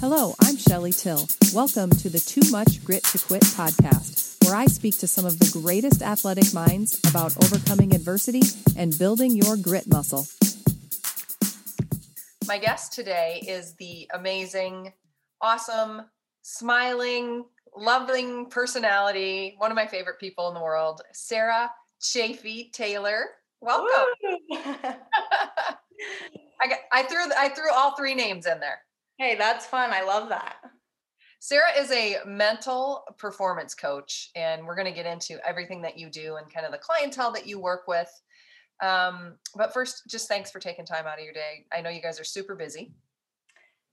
Hello, I'm Shelly Till. Welcome to the Too Much Grit to Quit podcast, where I speak to some of the greatest athletic minds about overcoming adversity and building your grit muscle. My guest today is the amazing, awesome, smiling, loving personality, one of my favorite people in the world, Sarah Chafee Taylor. Welcome. I, got, I threw I threw all three names in there. Hey, that's fun. I love that. Sarah is a mental performance coach, and we're going to get into everything that you do and kind of the clientele that you work with. Um, but first, just thanks for taking time out of your day. I know you guys are super busy.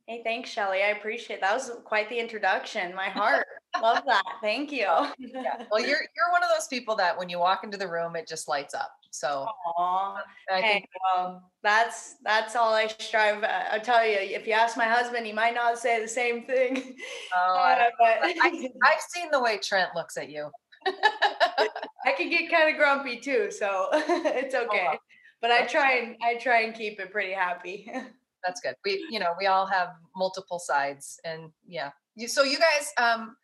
Hey, thanks, Shelly. I appreciate that. was quite the introduction. My heart. Love that. Thank you. yeah. Well, you're you're one of those people that when you walk into the room, it just lights up. So Aww. I hey, think well, that's that's all I strive. I'll tell you, if you ask my husband, he might not say the same thing. Oh, uh, but I, I've seen the way Trent looks at you. I can get kind of grumpy too, so it's oh, okay. Oh, but I try and I try and keep it pretty happy. That's good. We, you know, we all have multiple sides, and yeah. You, so you guys um,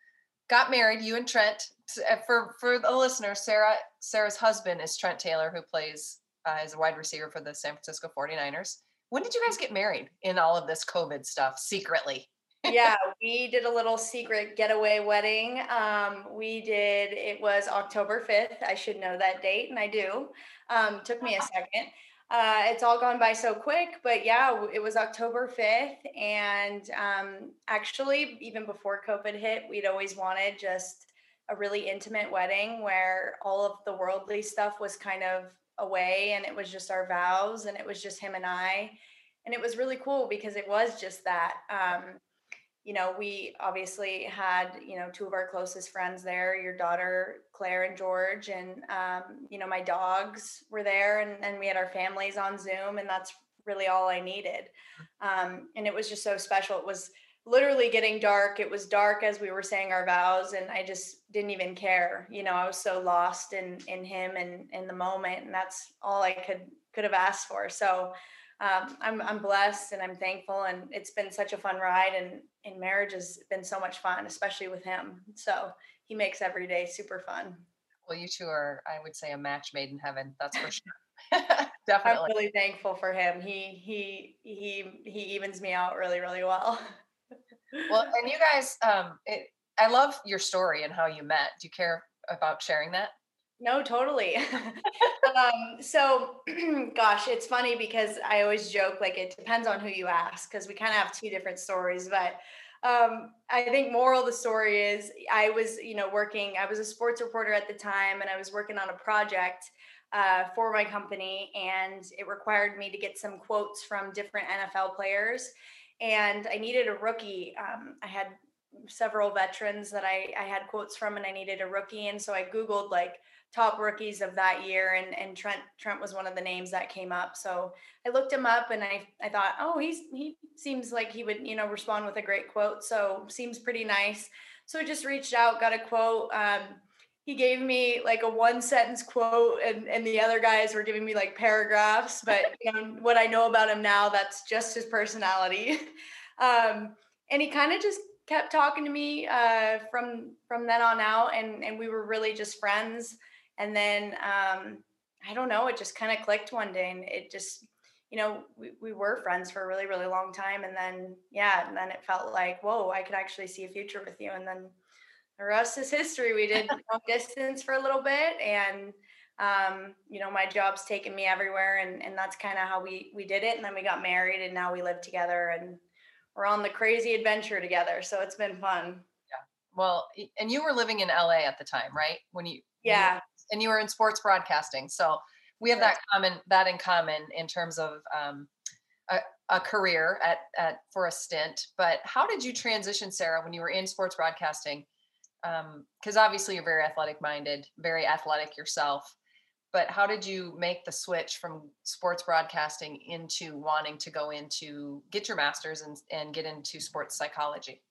got married, you and Trent. Uh, for for the listener, Sarah Sarah's husband is Trent Taylor, who plays uh, as a wide receiver for the San Francisco 49ers. When did you guys get married in all of this COVID stuff secretly? yeah, we did a little secret getaway wedding. Um, we did, it was October 5th. I should know that date, and I do. Um, took me a second. Uh, it's all gone by so quick, but yeah, it was October 5th. And um, actually, even before COVID hit, we'd always wanted just a really intimate wedding where all of the worldly stuff was kind of away and it was just our vows and it was just him and I. And it was really cool because it was just that. Um, you know, we obviously had, you know, two of our closest friends there, your daughter, Claire and George, and, um, you know, my dogs were there and, we had our families on Zoom and that's really all I needed. Um, and it was just so special. It was literally getting dark. It was dark as we were saying our vows and I just didn't even care. You know, I was so lost in, in him and in the moment and that's all I could, could have asked for. So, um, I'm I'm blessed and I'm thankful, and it's been such a fun ride, and in marriage has been so much fun, especially with him. So he makes every day super fun. Well, you two are, I would say, a match made in heaven. That's for sure. Definitely. I'm really thankful for him. He he he he evens me out really really well. well, and you guys, um, it, I love your story and how you met. Do you care about sharing that? No, totally. um, so, gosh, it's funny because I always joke like it depends on who you ask because we kind of have two different stories. But um, I think moral of the story is I was, you know, working. I was a sports reporter at the time, and I was working on a project uh, for my company, and it required me to get some quotes from different NFL players, and I needed a rookie. Um, I had several veterans that I, I had quotes from, and I needed a rookie, and so I googled like top rookies of that year and and Trent Trent was one of the names that came up. So I looked him up and I I thought, "Oh, he's he seems like he would, you know, respond with a great quote. So seems pretty nice." So I just reached out, got a quote. Um, he gave me like a one sentence quote and, and the other guys were giving me like paragraphs but you know what i know about him now that's just his personality um, and he kind of just kept talking to me uh, from from then on out and and we were really just friends and then um, I don't know, it just kind of clicked one day, and it just you know we, we were friends for a really really long time, and then yeah, and then it felt like whoa, I could actually see a future with you, and then the rest is history. We did long distance for a little bit, and um, you know my job's taken me everywhere, and and that's kind of how we we did it, and then we got married, and now we live together, and we're on the crazy adventure together. So it's been fun. Yeah. Well, and you were living in LA at the time, right? When you yeah and you were in sports broadcasting. So we have that common that in common in terms of um, a, a, career at at for a stint. But how did you transition, Sarah, when you were in sports broadcasting? Because um, obviously you're very athletic minded, very athletic yourself. But how did you make the switch from sports broadcasting into wanting to go into get your master's and, and get into sports psychology?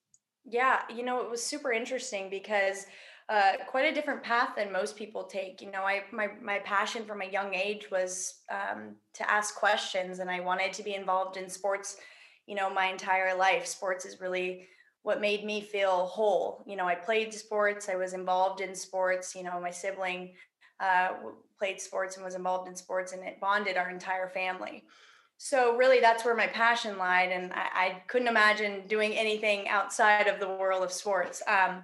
Yeah, you know, it was super interesting because uh, quite a different path than most people take. You know, I my my passion from a young age was um, to ask questions, and I wanted to be involved in sports you know, my entire life. Sports is really what made me feel whole. You know, I played sports, I was involved in sports, you know, my sibling uh, played sports and was involved in sports, and it bonded our entire family. So, really, that's where my passion lied. And I, I couldn't imagine doing anything outside of the world of sports. Um,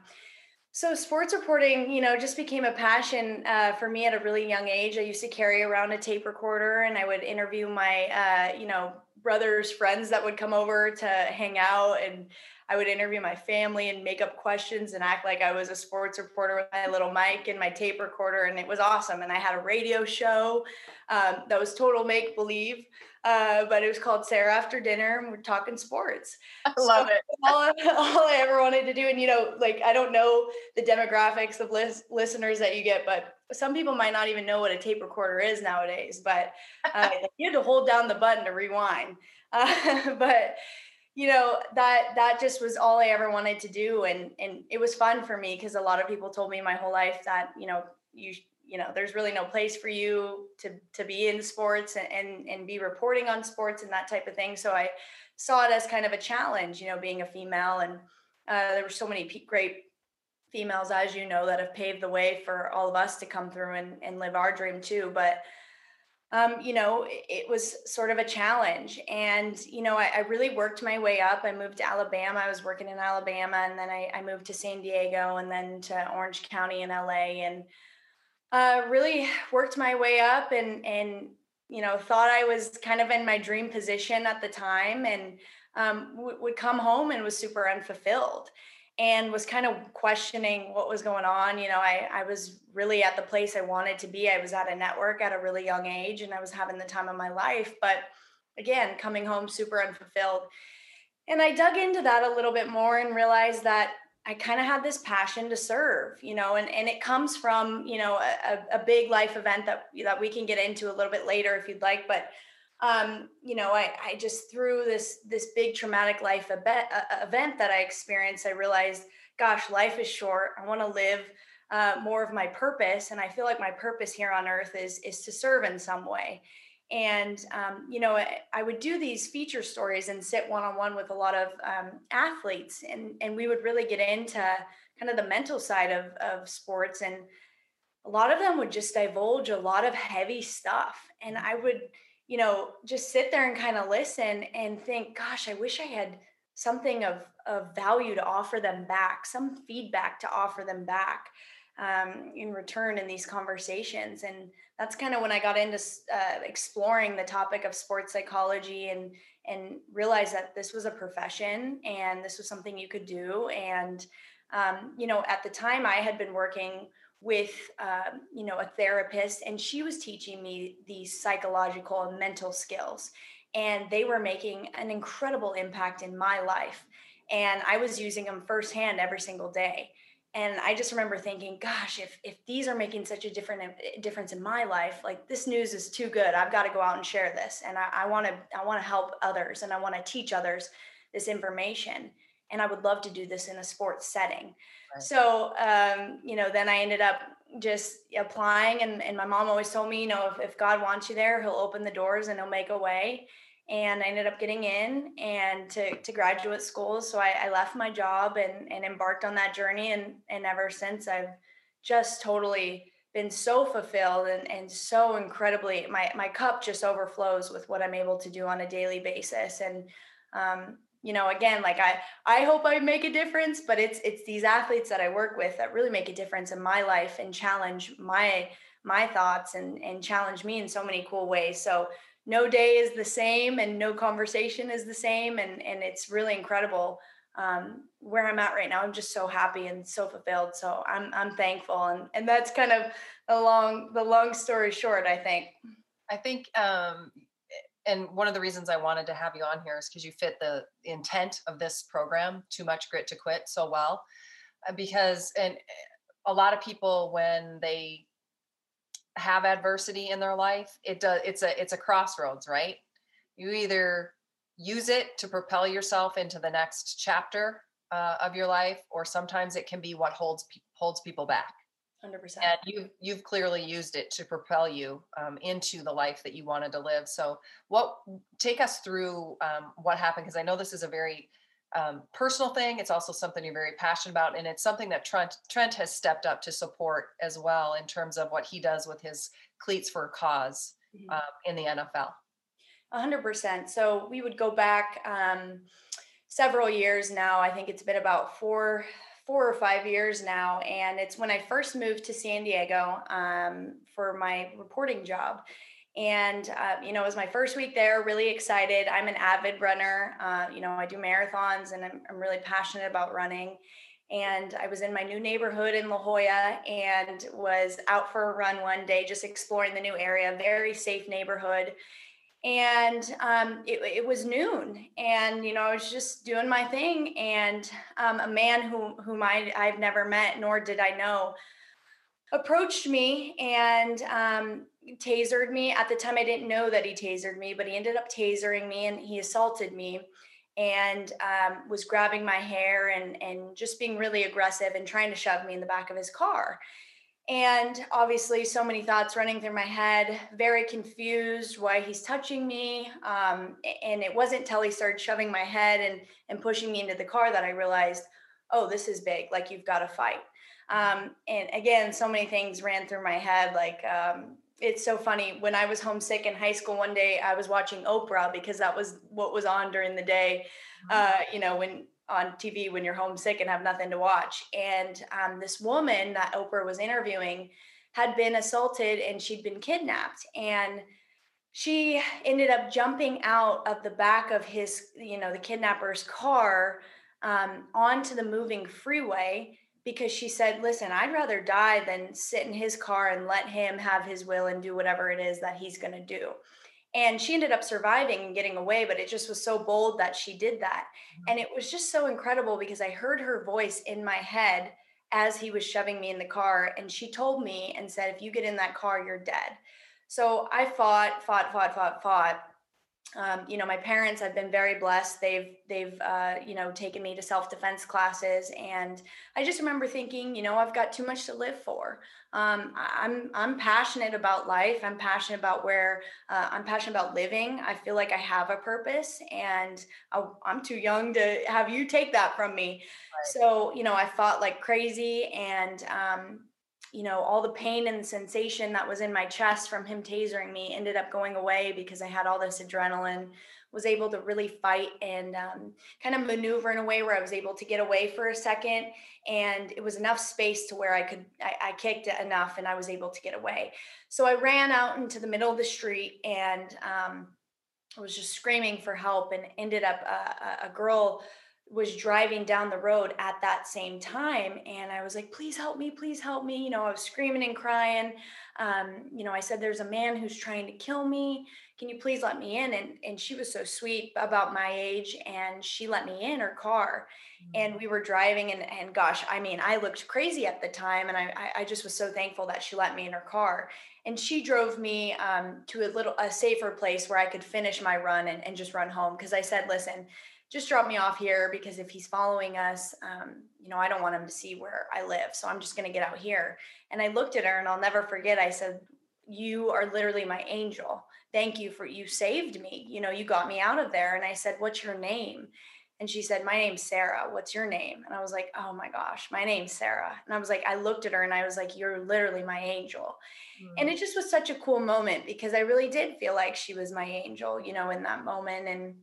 so sports reporting, you know, just became a passion uh, for me at a really young age. I used to carry around a tape recorder, and I would interview my, uh, you know, brothers' friends that would come over to hang out, and I would interview my family and make up questions and act like I was a sports reporter with my little mic and my tape recorder, and it was awesome. And I had a radio show um, that was total make believe, uh, but it was called Sarah After Dinner, and we're talking sports. I love so it. all, all, I ever wanted to do, and you know, like I don't know the demographics of lis- listeners that you get, but some people might not even know what a tape recorder is nowadays. But uh, you had to hold down the button to rewind. Uh, but you know that that just was all i ever wanted to do. And and it was fun for me because a lot of people told me my whole life that you know you you know there's really no place for you to to be in sports and and, and be reporting on sports and that type of thing. So i saw it as kind of a challenge you know being a female. And uh, there were so many great females as you know that have paved the way for all of us to come through and, and live our dream too. But um, you know, it was sort of a challenge. And, you know, I, I, really worked my way up. I moved to Alabama. I was working in Alabama and then I, I moved to San Diego and then to Orange County in LA and uh, really worked my way up and, and, you know, thought I was kind of in my dream position at the time and um, w- would come home and was super unfulfilled and was kind of questioning what was going on. You know, I, I was really at the place I wanted to be. I was at a network at a really young age and I was having the time of my life. But again, coming home super unfulfilled. And I dug into that a little bit more and realized that I kind of had this passion to serve, you know, and, and it comes from, you know, a, a big life event that, that we can get into a little bit later if you'd like. But um, you know, I, I just through this this big traumatic life event, uh, event that I experienced, I realized, gosh, life is short. I want to live uh, more of my purpose, and I feel like my purpose here on earth is is to serve in some way. And um, you know, I, I, would do these feature stories and sit one on one with a lot of um, athletes, and and we would really get into kind of the mental side of of sports, and a lot of them would just divulge a lot of heavy stuff, and I would you know, just sit there and kind of listen and think, gosh, I wish I had something of, of value to offer them back, some feedback to offer them back um, in return in these conversations. And that's kind of when I got into uh, exploring the topic of sports psychology and and realized that this was a profession and this was something you could do. And um, you know, at the time, I had been working with um, you know a therapist and she was teaching me these psychological and mental skills and they were making an incredible impact in my life and i was using them firsthand every single day. And i just remember thinking gosh if if these are making such a different eh, difference in my life like this news is too good. I've got to go out and share this and i want to i want to help others and i want to teach others this information and i would love to do this in a sports setting so, um, you know, then I ended up just applying and, and my mom always told me, you know, if, if God wants you there, he'll open the doors and he'll make a way. And I ended up getting in and to, to graduate school. So I, I left my job and, and embarked on that journey. And, and ever since I've just totally been so fulfilled and, and so incredibly, my, my cup just overflows with what I'm able to do on a daily basis. And, um, you know again like i i hope i make a difference but it's it's these athletes that i work with that really make a difference in my life and challenge my my thoughts and and challenge me in so many cool ways. So no day is the same and no conversation is the same and and it's really incredible um, where i'm at right now. I'm just so happy and so fulfilled. So i'm i'm thankful and and that's kind of the long the long story short i think. I think um and one of the reasons I wanted to have you on here is because you fit the intent of this program, Too Much Grit to Quit, so well. Uh, because, and a lot of people, when they have adversity in their life, it does, it's a, it's a crossroads, right? You either use it to propel yourself into the next chapter uh, of your life, or sometimes it can be what holds, holds people back. 100%. And you, you've clearly used it to propel you um, into the life that you wanted to live. So, what take us through um, what happened? Because I know this is a very um, personal thing. It's also something you're very passionate about, and it's something that Trent Trent has stepped up to support as well in terms of what he does with his cleats for a cause mm-hmm. uh, in the NFL. 100%. So we would go back um, several years now. I think it's been about four four or five years now, and it's when I first moved to San Diego um, for my reporting job. And uh, you know, it was my first week there. Really excited. I'm an avid runner. Uh, you know, I do marathons, and I'm, I'm really passionate about running and I was in my new neighborhood in La Jolla and was out for a run one day, just exploring the new area, very safe neighborhood and um, it, it, was noon and you know i was just doing my thing and um, a man who, whom I, i've never met nor did i know approached me and um, tasered me. At the time i didn't know that he tasered me but he ended up tasering me and he assaulted me and um, was grabbing my hair and, and just being really aggressive and trying to shove me in the back of his car and obviously, so many thoughts running through my head, very confused why he's touching me. Um, and it wasn't till he started shoving my head and, and pushing me into the car that I realized, oh, this is big. Like, you've got to fight. Um, and again, so many things ran through my head. Like, um, it's so funny. When I was homesick in high school, one day I was watching Oprah because that was what was on during the day. Uh, you know, when on TV when you're homesick and have nothing to watch. And um, this woman that Oprah was interviewing had been assaulted and she'd been kidnapped. And she ended up jumping out of the back of his, you know, the kidnapper's car um, onto the moving freeway because she said, Listen, I'd rather die than sit in his car and let him have his will and do whatever it is that he's going to do and she ended up surviving and getting away but it just was so bold that she did that mm-hmm. and it was just so incredible because i heard her voice in my head as he was shoving me in the car and she told me and said if you get in that car you're dead so i fought fought fought fought fought um, you know my parents have been very blessed. They've they've uh, you know taken me to self-defense classes and i just remember thinking you know i've got too much to live for. Um, i'm i'm passionate about life. I'm passionate about where uh, i'm passionate about living. I feel like i have a purpose and I, am too young to have you take that from me. Right. so you know i fought like crazy and um, you know, all the pain and sensation that was in my chest from him tasering me ended up going away because I had all this adrenaline, was able to really fight and um, kind of maneuver in a way where I was able to get away for a second. And it was enough space to where I could, I, I kicked it enough and I was able to get away. So I ran out into the middle of the street and um, I was just screaming for help and ended up uh, a girl was driving down the road at that same time and i was like please help me please help me you know i was screaming and crying. Um, you know i said there's a man who's trying to kill me. Can you please let me in? And and she was so sweet about my age and she let me in her car. And mm. we were driving and and gosh i mean i looked crazy at the time and i i just was so thankful that she let me in her car. And she drove me um, to a little a safer place where i could finish my run and, and just run home because i said listen just drop me off here because if he's following us, um, you know, I don't want him to see where I live. So I'm just going to get out here. And I looked at her and I'll never forget. I said, You are literally my angel. Thank you for you saved me. You know, you got me out of there. And I said, What's your name? And she said, My name's Sarah. What's your name? And I was like, Oh my gosh, my name's Sarah. And I was like, I looked at her and I was like, You're literally my angel. Mm-hmm. And it just was such a cool moment because I really did feel like she was my angel, you know, in that moment. And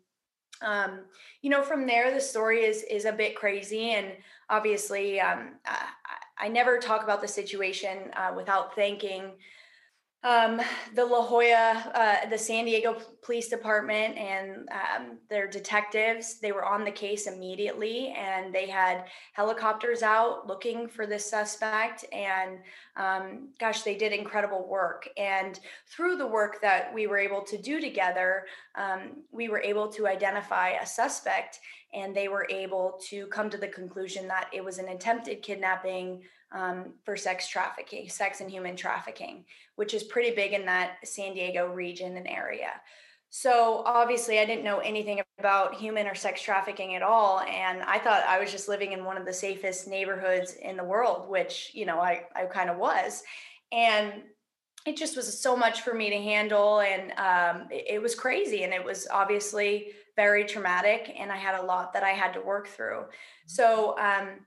um, you know from there the story is is a bit crazy and obviously um, I, I, never talk about the situation uh, without thanking um, the La Jolla, uh, the San Diego Police Department, and um, their detectives, they were on the case immediately and they had helicopters out looking for this suspect. And um, gosh, they did incredible work. And through the work that we were able to do together, um, we were able to identify a suspect and they were able to come to the conclusion that it was an attempted kidnapping um, for sex trafficking, sex and human trafficking, which is pretty big in that San Diego region and area. So obviously, I didn't know anything about human or sex trafficking at all, and I thought I was just living in one of the safest neighborhoods in the world, which you know I I kind of was, and it just was so much for me to handle, and um, it, it was crazy, and it was obviously very traumatic, and I had a lot that I had to work through. So. Um,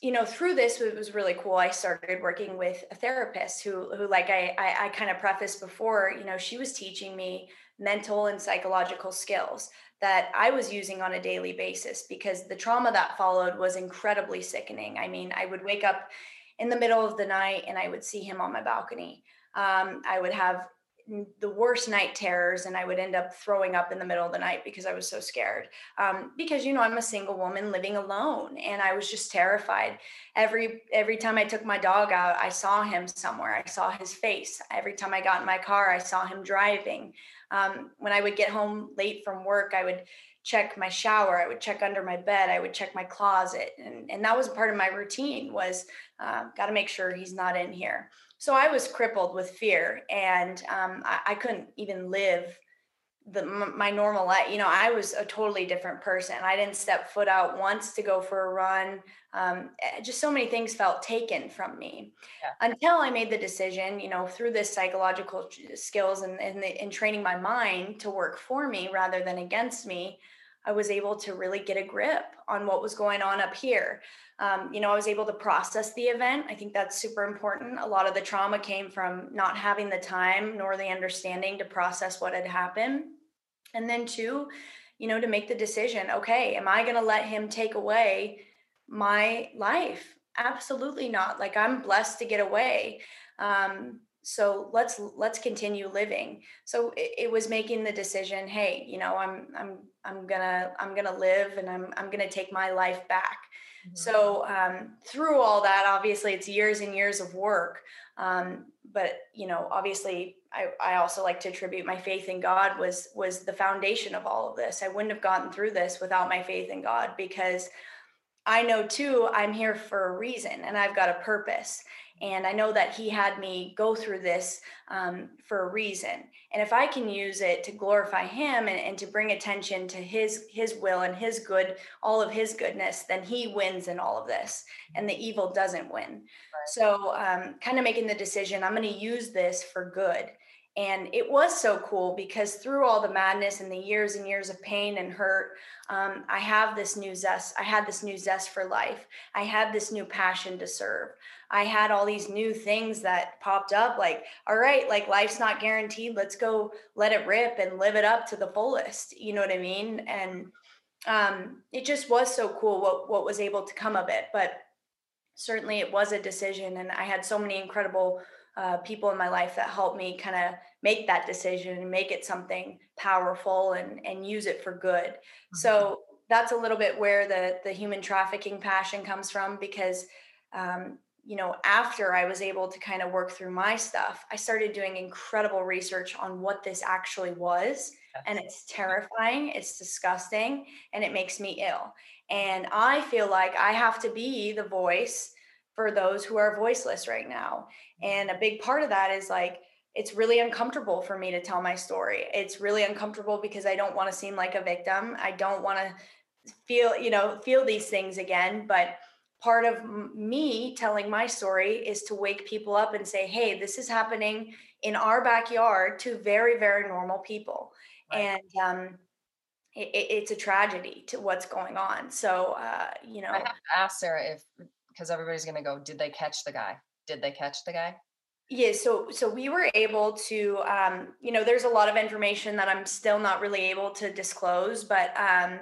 you know through this it was really cool i started working with a therapist who who like i i, I kind of prefaced before you know she was teaching me mental and psychological skills that I was using on a daily basis because the trauma that followed was incredibly sickening. I mean, I would wake up in the middle of the night and I would see him on my balcony. Um, I would have the worst night terrors and i would end up throwing up in the middle of the night because i was so scared. Um, because you know i'm a single woman living alone and i was just terrified. Every every time i took my dog out i saw him somewhere. I saw his face. Every time i got in my car i saw him driving. Um, when I would get home late from work, I would check my shower, I would check under my bed, I would check my closet, and and that was part of my routine was uh, got to make sure he's not in here. So I was crippled with fear, and um, I, I couldn't even live the my normal life you know i was a totally different person i didn't step foot out once to go for a run um, eh, just so many things felt taken from me yeah. until i made the decision you know through this psychological skills and, and, the, and training my mind to work for me rather than against me i was able to really get a grip on what was going on up here. Um, you know i was able to process the event. I think that's super important. A lot of the trauma came from not having the time nor the understanding to process what had happened. And then two you know to make the decision okay am i going to let him take away my life? Absolutely not. Like i'm blessed to get away. Um, so let's let's continue living. So it, it, was making the decision hey you know i'm i'm i'm gonna i'm gonna live and i'm i'm gonna take my life back. Mm-hmm. so um, through all that obviously it's years and years of work um, but you know obviously I, I also like to attribute my faith in god was was the foundation of all of this. I wouldn't have gotten through this without my faith in god because i know too i'm here for a reason and i've got a purpose and i know that he had me go through this um, for a reason. And if i can use it to glorify him and, and to bring attention to his his will and his good all of his goodness then he wins in all of this and the evil doesn't win. Right. so um, kind of making the decision i'm going to use this for good and it was so cool because through all the madness and the years and years of pain and hurt um, i have this new zest i had this new zest for life. I had this new passion to serve. I had all these new things that popped up like all right like life's not guaranteed. Let's go let it rip and live it up to the fullest. You know what i mean? And um, it just was so cool what what was able to come of it. But certainly it was a decision and i had so many incredible uh, people in my life that helped me kind of make that decision and make it something powerful and and use it for good. Mm-hmm. So that's a little bit where the the human trafficking passion comes from because um, you know after I was able to kind of work through my stuff, I started doing incredible research on what this actually was. And it's terrifying, it's disgusting, and it makes me ill. And I feel like I have to be the voice for those who are voiceless right now. And a big part of that is like, it's really uncomfortable for me to tell my story. It's really uncomfortable because I don't want to seem like a victim. I don't want to feel, you know, feel these things again. But part of me telling my story is to wake people up and say, hey, this is happening in our backyard to very, very normal people. Right. And, um, it, it's a tragedy to what's going on. So, uh, you know, I have to ask Sarah if because everybody's going to go, did they catch the guy? Did they catch the guy? Yeah, so so we were able to, um, you know, there's a lot of information that I'm still not really able to disclose, but um,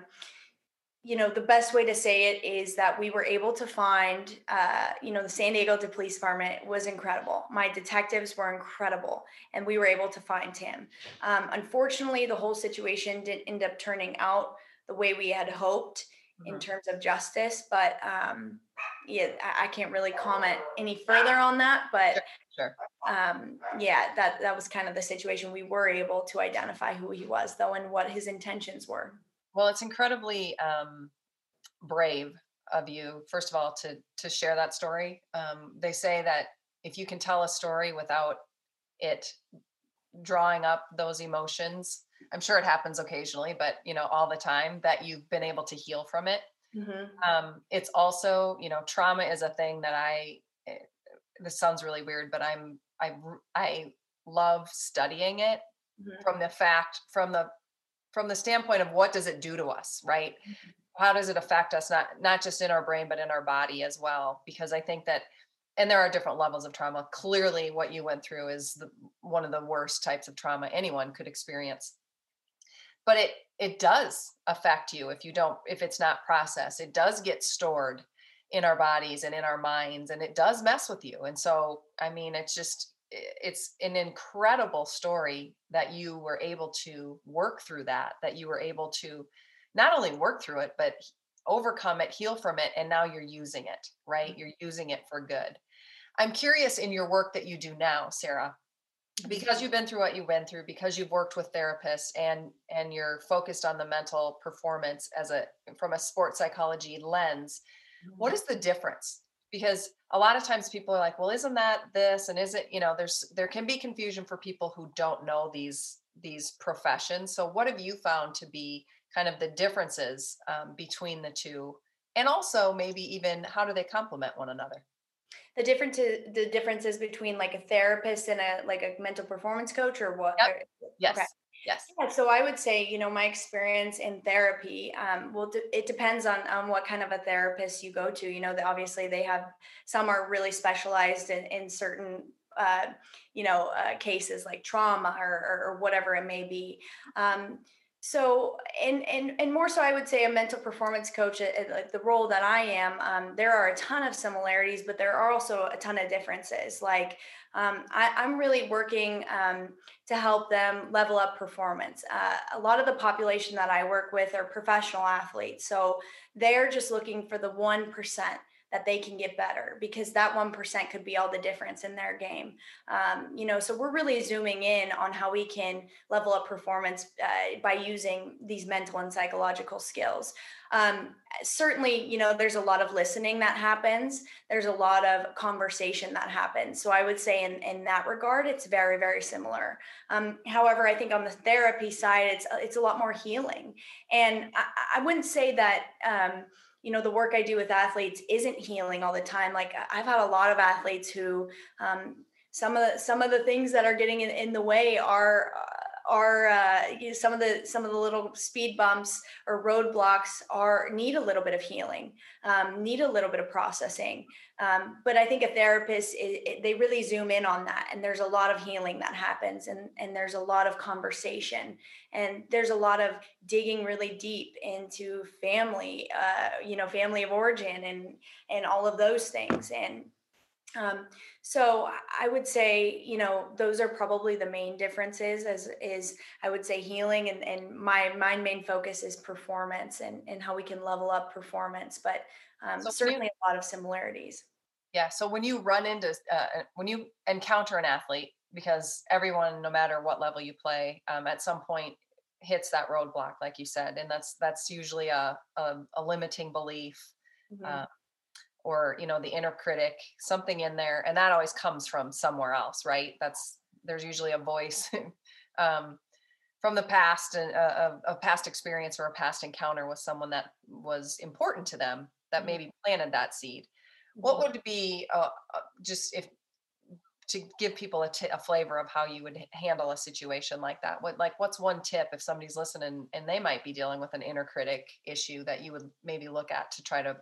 you know, the best way to say it is that we were able to find, uh, you know, the San Diego Police Department was incredible. My detectives were incredible, and we were able to find him. Um, unfortunately, the whole situation didn't end up turning out the way we had hoped mm-hmm. in terms of justice, but um, yeah, I, can't really comment any further on that, but sure, sure. Um, yeah, that that was kind of the situation. We were able to identify who he was, though, and what his intentions were. Well, it's incredibly um, brave of you, first of all, to to share that story. Um, they say that if you can tell a story without it drawing up those emotions, I'm sure it happens occasionally, but you know, all the time that you've been able to heal from it. Mm-hmm. Um, it's also, you know, trauma is a thing that I. Eh, this sounds really weird, but I'm I I love studying it mm-hmm. from the fact from the from the standpoint of what does it do to us, right? Mm-hmm. How does it affect us not not just in our brain but in our body as well? Because I think that and there are different levels of trauma. Clearly what you went through is the, one of the worst types of trauma anyone could experience. But it it does affect you if you don't if it's not processed. It does get stored in our bodies and in our minds and it does mess with you. And so I mean it's just it's an incredible story that you were able to work through that that you were able to not only work through it but overcome it heal from it and now you're using it right mm-hmm. you're using it for good i'm curious in your work that you do now sarah because you've been through what you've been through because you've worked with therapists and and you're focused on the mental performance as a from a sports psychology lens what mm-hmm. is the difference? Because a lot of times people are like well isn't that this and is it you know there's there can be confusion for people who don't know these these professions. So what have you found to be kind of the differences um, between the two? And also maybe even how do they complement one another the difference the differences between like a therapist and a like a mental performance coach or what yep. yes okay. Yes. Yeah, so I would say, you know, my experience in therapy, um, well, it depends on, on what kind of a therapist you go to. You know, that obviously they have, some are really specialized in, in certain, uh, you know, uh, cases like trauma or, or, or, whatever it may be. Um, so and and and more so i would say a mental performance coach like the role that i am um, there are a ton of similarities but there are also a ton of differences. Like um, I, am really working um, to help them level up performance. Uh, a lot of the population that i work with are professional athletes so they're just looking for the 1% that they can get better because that 1% could be all the difference in their game. Um, you know, so we're really zooming in on how we can level up performance uh, by using these mental and psychological skills. Um, certainly, you know, there's a lot of listening that happens. There's a lot of conversation that happens. So I would say in, in that regard, it's very, very similar. Um, however, I think on the therapy side, it's, it's a lot more healing. And I, I wouldn't say that, um, you know the work i do with athletes isn't healing all the time like i've had a lot of athletes who um, some of the some of the things that are getting in, in the way are are uh, you know, some of the some of the little speed bumps or roadblocks are need a little bit of healing, um, need a little bit of processing. Um, but I think a therapist it, it, they really zoom in on that, and there's a lot of healing that happens, and and there's a lot of conversation, and there's a lot of digging really deep into family, uh, you know, family of origin, and and all of those things, and um, so I would say, you know, those are probably the main differences as is I would say healing and, and my my main focus is performance and, and how we can level up performance, but um, so certainly you, a lot of similarities. Yeah. So when you run into uh, when you encounter an athlete, because everyone, no matter what level you play, um, at some point hits that roadblock, like you said, and that's that's usually a a, a limiting belief. Mm-hmm. Uh, or you know the inner critic something in there and that always comes from somewhere else right that's there's usually a voice um, from the past and uh, a, a, past experience or a past encounter with someone that was important to them that mm-hmm. maybe planted that seed what mm-hmm. would be uh, uh, just if to give people a, t- a flavor of how you would handle a situation like that what like what's one tip if somebody's listening and they might be dealing with an inner critic issue that you would maybe look at to try to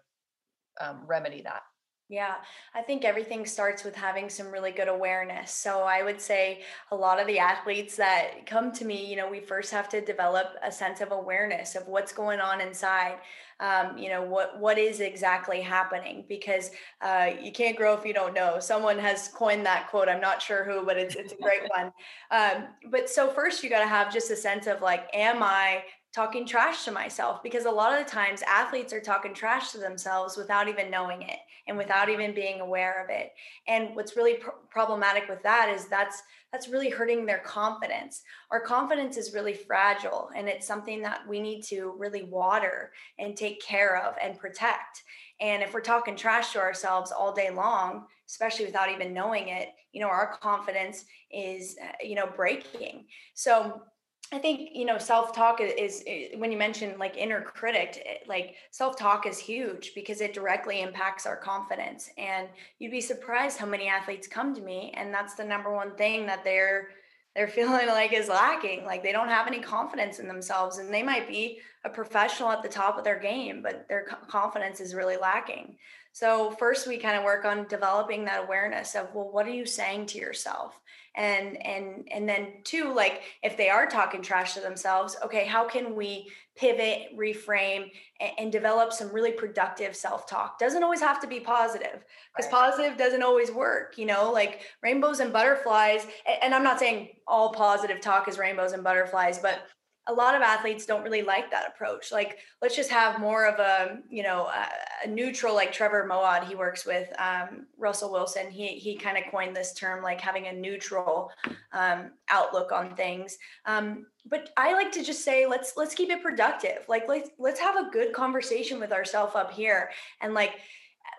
um, remedy that? Yeah, I think everything starts with having some really good awareness. So I would say a lot of the athletes that come to me, you know, we first have to develop a sense of awareness of what's going on inside. Um, you know what what is exactly happening because uh, you can't grow if you don't know. Someone has coined that quote. I'm not sure who, but it's it's a great one. Um, but so first you got to have just a sense of like, am I talking trash to myself because a lot of the times athletes are talking trash to themselves without even knowing it and without even being aware of it. And what's really pr- problematic with that is that's that's really hurting their confidence. Our confidence is really fragile and it's something that we need to really water and take care of and protect. And if we're talking trash to ourselves all day long especially without even knowing it you know our confidence is uh, you know breaking. So I think you know self-talk is, is, when you mention like inner critic it, like self-talk is huge because it directly impacts our confidence. And you'd be surprised how many athletes come to me and that's the number one thing that they're they're feeling like is lacking. Like they don't have any confidence in themselves and they might be a professional at the top of their game but their confidence is really lacking. So first we kind of work on developing that awareness of well what are you saying to yourself and and and then two like if they are talking trash to themselves okay how can we pivot reframe and, and develop some really productive self-talk doesn't always have to be positive because right. positive doesn't always work you know like rainbows and butterflies and, and i'm not saying all positive talk is rainbows and butterflies but a lot of athletes don't really like that approach. Like, let's just have more of a, you know, a, a neutral, like Trevor Moawad, he works with um, Russell Wilson. He, he kind of coined this term, like having a neutral um, outlook on things. Um, but I like to just say, let's, let's keep it productive. Like, let's, let's have a good conversation with ourselves up here. And like,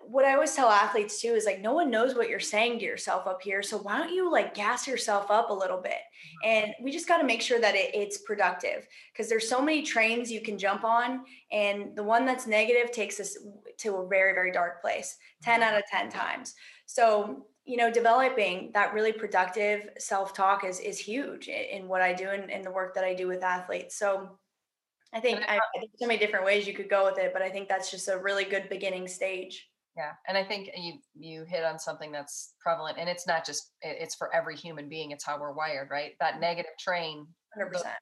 what I always tell athletes too is like no one knows what you're saying to yourself up here. So why don't you like gas yourself up a little bit? Mm-hmm. And we just got to make sure that it, it's productive because there's so many trains you can jump on, and the one that's negative takes us to a very very dark place. Ten mm-hmm. out of ten times. So you know, developing that really productive self talk is is huge in, what I do and in the work that I do with athletes. So. I think I, think so many different ways you could go with it, but I think that's just a really good beginning stage. Yeah, and I think you you hit on something that's prevalent, and it's not just it's for every human being. It's how we're wired, right? That mm-hmm. negative train, hundred percent.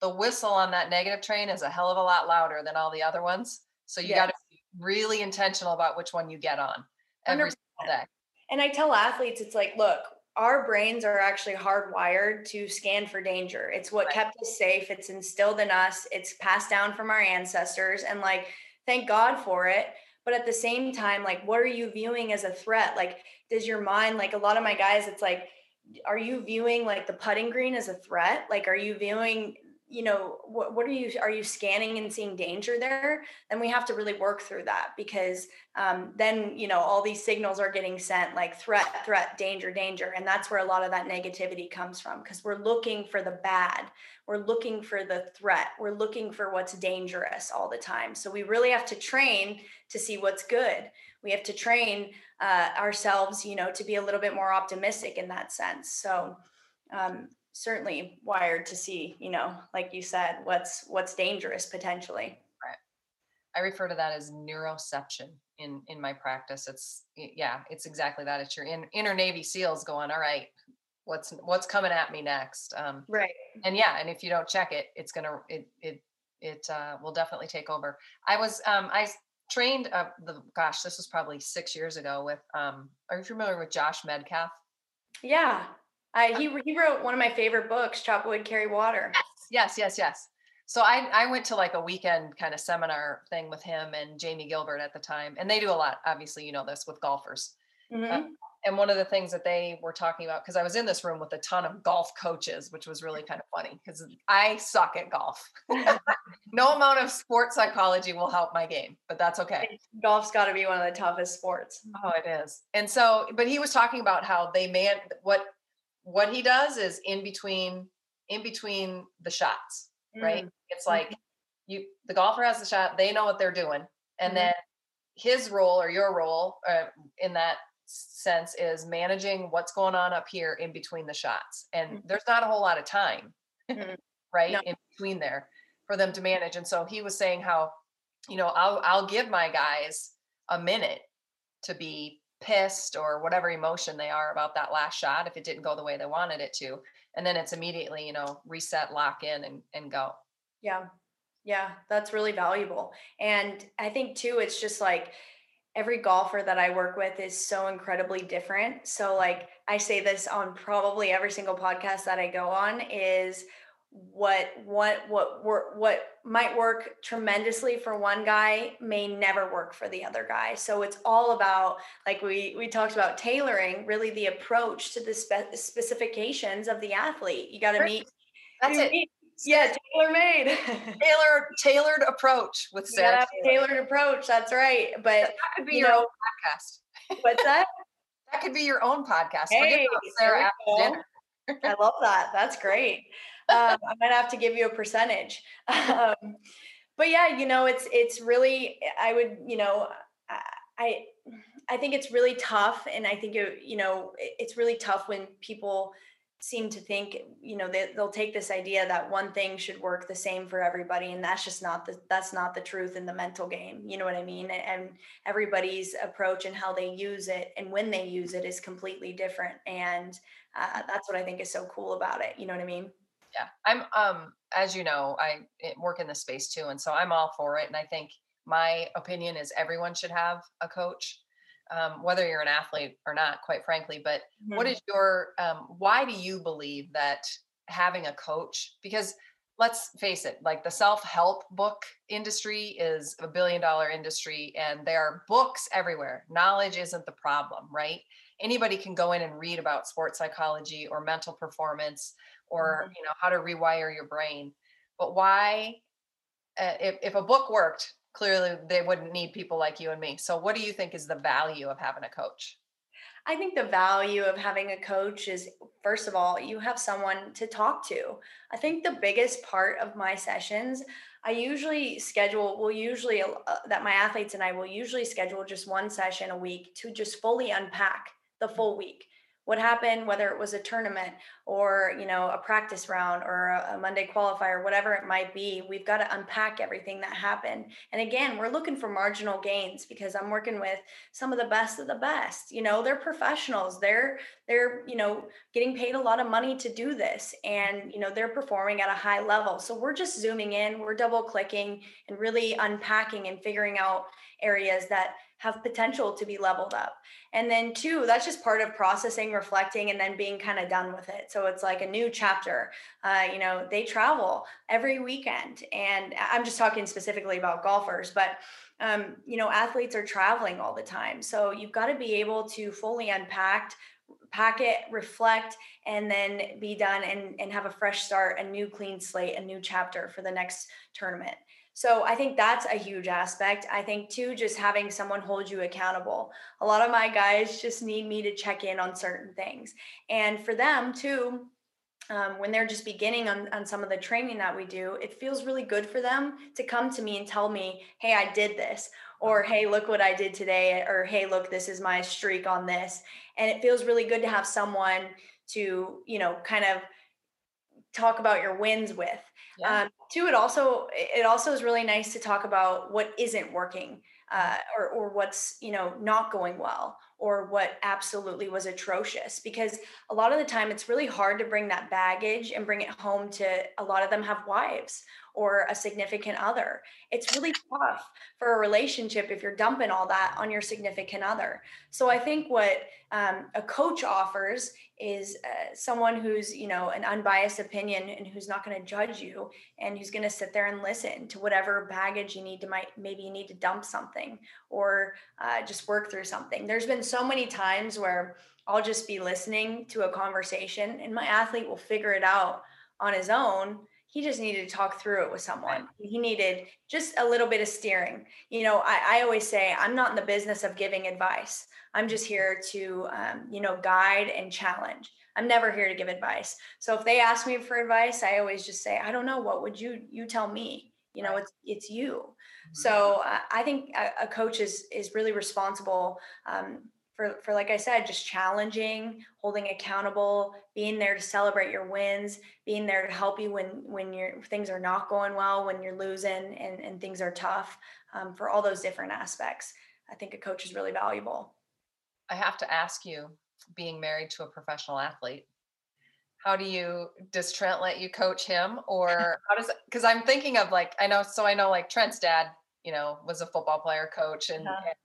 The whistle on that negative train is a hell of a lot louder than all the other ones. So you yes. got to be really intentional about which one you get on every 100%. single day. And I tell athletes, it's like, look, our brains are actually hardwired to scan for danger. It's what right. kept us safe. It's instilled in us. It's passed down from our ancestors, and like, thank God for it but at the same time like what are you viewing as a threat? Like does your mind like a lot of my guys it's like are you viewing like the putting green as a threat? Like are you viewing you know what, what are you are you scanning and seeing danger there? Then we have to really work through that because um, then you know all these signals are getting sent like threat threat danger danger and that's where a lot of that negativity comes from because we're looking for the bad we're looking for the threat we're looking for what's dangerous all the time. So we really have to train to see what's good. We have to train uh, ourselves you know to be a little bit more optimistic in that sense. So um, certainly wired to see, you know, like you said, what's what's dangerous potentially. Right. I refer to that as neuroception in in my practice. It's yeah, it's exactly that. It's your in, inner Navy SEALs going, all right, what's what's coming at me next? Um, right. And yeah, and if you don't check it, it's gonna it it it uh, will definitely take over. I was um I trained uh, the gosh, this was probably six years ago with um. Are you familiar with Josh Medcalf? Yeah, I, he he wrote one of my favorite books, Chop Wood, Carry Water. Yes, yes, yes. So I I went to like a weekend kind of seminar thing with him and Jamie Gilbert at the time, and they do a lot. Obviously, you know this with golfers. Mm-hmm. Uh, and one of the things that they were talking about, because I was in this room with a ton of golf coaches, which was really kind of funny because I suck at golf. no amount of sports psychology will help my game, but that's okay. Golf's got to be one of the toughest sports. Oh, it is. And so, but he was talking about how they man what what he does is in between in between the shots right mm-hmm. it's like mm-hmm. you the golfer has the shot they know what they're doing and mm-hmm. then his role or your role uh, in that sense is managing what's going on up here in between the shots and mm-hmm. there's not a whole lot of time mm-hmm. right no. in between there for them to manage and so he was saying how you know I'll I'll give my guys a minute to be pissed or whatever emotion they are about that last shot if it didn't go the way they wanted it to and then it's immediately you know reset lock in and, and go. Yeah. Yeah that's really valuable. And i think too it's just like every golfer that i work with is so incredibly different. So like i say this on probably every single podcast that i go on is what what what work what might work tremendously for one guy may never work for the other guy. So it's all about like we we talked about tailoring really the approach to the spe- specifications of the athlete. You got to meet that's it. meet, yeah tailor made tailored tailored approach with sarah tailored approach that's right but that could be your know, own podcast. What's that? That could be your own podcast. Hey, sarah after dinner. I love that. That's great. Um, I might have to give you a percentage. Um, but yeah, you know, it's it's really I would you know I I think it's really tough, and I think it, you know it's really tough when people seem to think you know they, they'll take this idea that one thing should work the same for everybody and that's just not the that's not the truth in the mental game you know what i mean and everybody's approach and how they use it and when they use it is completely different and uh, that's what i think is so cool about it you know what i mean yeah i'm um as you know i work in the space too and so i'm all for it and i think my opinion is everyone should have a coach um, whether you're an athlete or not quite frankly but mm-hmm. what is your um, why do you believe that having a coach because let's face it like the self-help book industry is a billion dollar industry and there are books everywhere knowledge isn't the problem right anybody can go in and read about sports psychology or mental performance or mm-hmm. you know how to rewire your brain. But why uh, if, if a book worked clearly they wouldn't need people like you and me. So what do you think is the value of having a coach? I think the value of having a coach is first of all, you have someone to talk to. I think the biggest part of my sessions, I usually schedule, will usually, uh, that my athletes and I will usually schedule just one session a week to just fully unpack the full week what happened whether it was a tournament or you know a practice round or a, monday qualifier whatever it might be we've got to unpack everything that happened. And again we're looking for marginal gains because i'm working with some of the best of the best you know they're professionals they're they're you know getting paid a lot of money to do this and you know they're performing at a high level. So we're just zooming in we're double clicking and really unpacking and figuring out areas that have potential to be leveled up. And then two, that's just part of processing, reflecting, and then being kind of done with it. So it's like a new chapter. Uh, you know, they travel every weekend, and I'm just talking specifically about golfers, but um, you know, athletes are traveling all the time. So you've got to be able to fully unpack pack it, reflect, and then be done and, and have a fresh start, a new clean slate, a new chapter for the next tournament. So I think that's a huge aspect. I think too, just having someone hold you accountable. A lot of my guys just need me to check in on certain things. And for them too, um, when they're just beginning on, on some of the training that we do, it feels really good for them to come to me and tell me, hey, I did this, or mm-hmm. hey, look what I did today, or hey, look, this is my streak on this. And it feels really good to have someone to, you know, kind of talk about your wins with. Yeah. Um, two, it also it also is really nice to talk about what isn't working uh, or or what's you know not going well or what absolutely was atrocious because a lot of the time it's really hard to bring that baggage and bring it home to a lot of them have wives or a significant other. It's really tough for a relationship if you're dumping all that on your significant other. So I think what um, a coach offers is uh, someone who's you know an unbiased opinion and who's not going to judge you and who's going to sit there and listen to whatever baggage you need to might maybe you need to dump something or uh, just work through something there's been so many times where i'll just be listening to a conversation and my athlete will figure it out on his own he just needed to talk through it with someone. He needed just a little bit of steering. You know, I, I always say I'm not in the business of giving advice. I'm just here to, um, you know, guide and challenge. I'm never here to give advice. So if they ask me for advice, I always just say, I don't know. What would you you tell me? You know, it's it's you. Mm-hmm. So uh, I think a, a, coach is is really responsible um, for for like I said, just challenging, holding accountable, being there to celebrate your wins, being there to help you when when your things are not going well, when you're losing and, and things are tough, um, for all those different aspects. I think a coach is really valuable. I have to ask you, being married to a professional athlete, how do you does Trent let you coach him or how does because I'm thinking of like I know so I know like Trent's dad, you know, was a football player coach and, uh-huh. and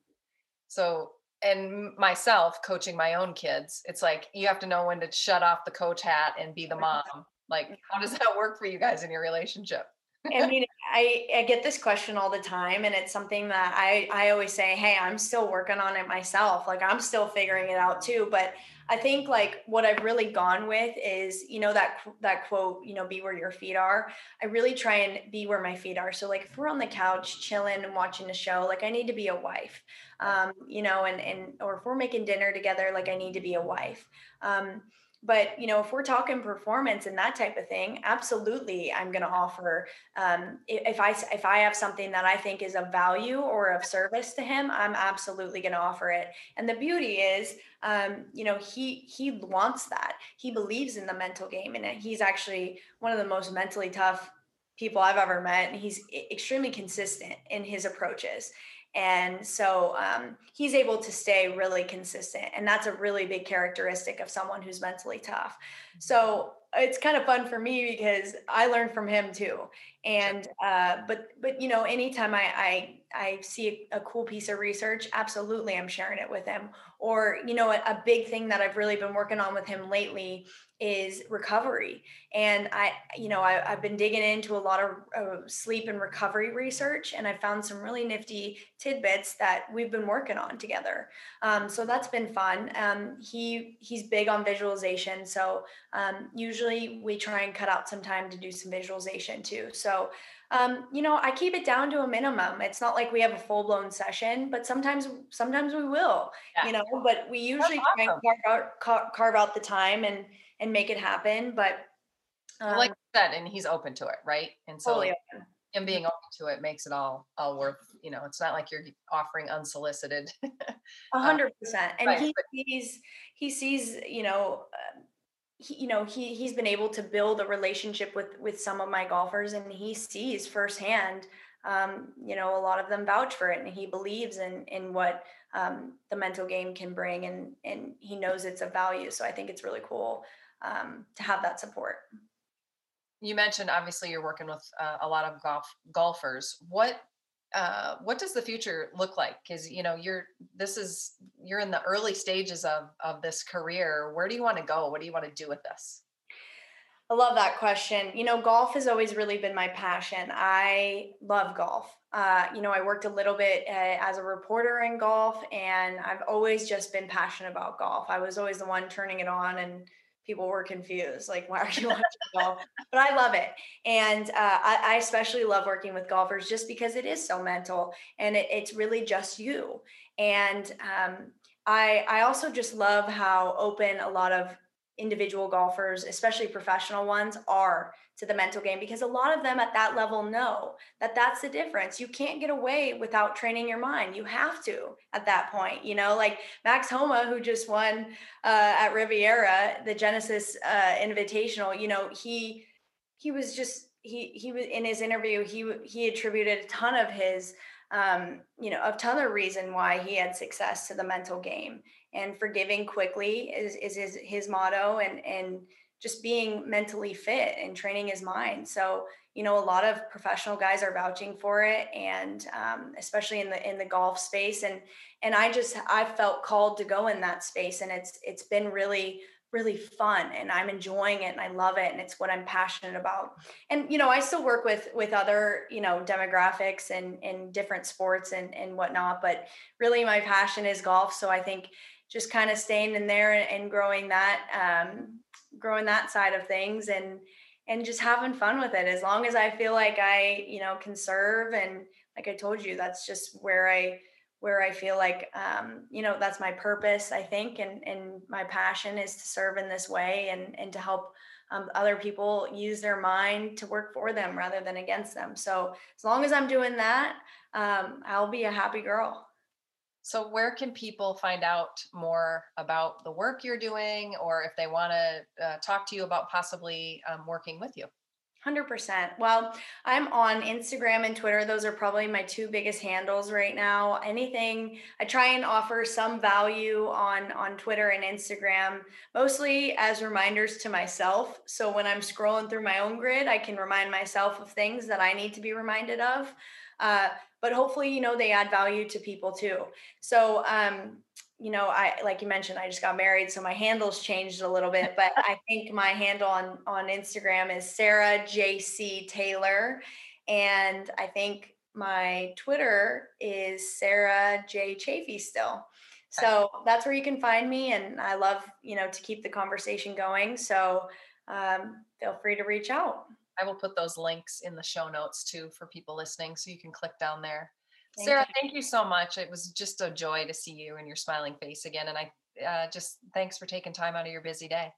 so and myself coaching my own kids it's like you have to know when to shut off the coach hat and be the mom like how does that work for you guys in your relationship I mean, I, I get this question all the time, and it's something that I, I always say, Hey, I'm still working on it myself. Like, I'm still figuring it out too. But I think like what I've really gone with is, you know, that that quote, you know, be where your feet are. I really try and be where my feet are. So like if we're on the couch chilling and watching a show, like I need to be a wife. Um, you know, and and or if we're making dinner together, like I need to be a wife. Um, but you know if we're talking performance and that type of thing absolutely i'm going to offer um, if i if i have something that i think is of value or of service to him i'm absolutely going to offer it. And the beauty is um, you know he he wants that. He believes in the mental game and he's actually one of the most mentally tough people i've ever met and he's extremely consistent in his approaches and so um, he's able to stay really consistent. And that's a really big characteristic of someone who's mentally tough. So it's kind of fun for me because I learned from him too. And uh, but but you know, anytime I I, I see a, cool piece of research, absolutely I'm sharing it with him. Or you know, a, a big thing that I've really been working on with him lately is recovery. And I, you know, I, have been digging into a lot of uh, sleep and recovery research, and I found some really nifty tidbits that we've been working on together. Um, so that's been fun. Um, he he's big on visualization, so um, usually we try and cut out some time to do some visualization too. So. So, um, you know, I keep it down to a minimum. It's not like we have a full blown session, but sometimes, sometimes we will. Yeah. You know, but we usually awesome. try and carve out, carve out the time and and make it happen. But um, like said, and he's open to it, right? And so totally him being open to it makes it all all worth. You know, it's not like you're offering unsolicited. A uh, hundred percent, and right. he sees he sees you know. Uh, he, you know he he's been able to build a relationship with with some of my golfers and he sees firsthand um, you know a lot of them vouch for it and he believes in in what um, the mental game can bring and and he knows it's of value so i think it's really cool um, to have that support. You mentioned obviously you're working with uh, a lot of golf golfers. What uh, what does the future look like? Because you know you're this is you're in the early stages of of this career. Where do you want to go? What do you want to do with this? I love that question. You know, golf has always really been my passion. I love golf. Uh, you know, I worked a little bit uh, as a reporter in golf, and I've always just been passionate about golf. I was always the one turning it on and people were confused like why are you watching golf? But i love it. And uh, I, I, especially love working with golfers just because it is so mental and it, it's really just you. And um, I, I also just love how open a lot of individual golfers especially professional ones are to the mental game because a lot of them at that level know that that's the difference. You can't get away without training your mind. You have to at that point, you know, like Max Homa, who just won uh, at Riviera, the Genesis uh, Invitational, you know, he, he was just, he, he was in his interview, he, he attributed a ton of his, um, you know, a ton of reason why he had success to the mental game and forgiving quickly is, is his, his motto and, and, just being mentally fit and training his mind. So, you know, a lot of professional guys are vouching for it, and um, especially in the in the golf space. And and I just I felt called to go in that space, and it's it's been really really fun and i'm enjoying it and i love it and it's what i'm passionate about. And you know i still work with with other you know demographics and in different sports and and whatnot but really my passion is golf so i think just kind of staying in there and, and growing that um, growing that side of things and and just having fun with it. As long as i feel like i you know can serve and like i told you that's just where i where i feel like um, you know that's my purpose i think and and my passion is to serve in this way and and to help um, other people use their mind to work for them rather than against them so as long as i'm doing that um, i'll be a happy girl so, where can people find out more about the work you're doing, or if they want to uh, talk to you about possibly um, working with you? 100%. Well, I'm on Instagram and Twitter. Those are probably my two biggest handles right now. Anything I try and offer some value on on Twitter and Instagram, mostly as reminders to myself. So when I'm scrolling through my own grid, I can remind myself of things that I need to be reminded of. Uh, but hopefully, you know, they add value to people too. So, um, you know, I like you mentioned, I just got married, so my handles changed a little bit. But I think my handle on on Instagram is Sarah JC Taylor, and I think my Twitter is Sarah J Chafee still. So that's where you can find me, and I love you know to keep the conversation going. So um, feel free to reach out. I will put those links in the show notes too for people listening, so you can click down there. Thank Sarah, you. thank you so much. It was just a joy to see you and your smiling face again, and I uh, just thanks for taking time out of your busy day.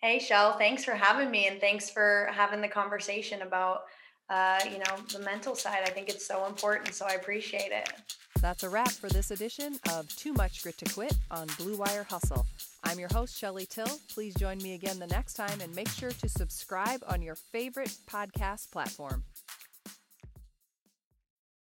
Hey, Shell, thanks for having me and thanks for having the conversation about, uh, you know, the mental side. I think it's so important, so I appreciate it. That's a wrap for this edition of Too Much Grit to Quit on Blue Wire Hustle. I'm your host, Shelly Till. Please join me again the next time and make sure to subscribe on your favorite podcast platform.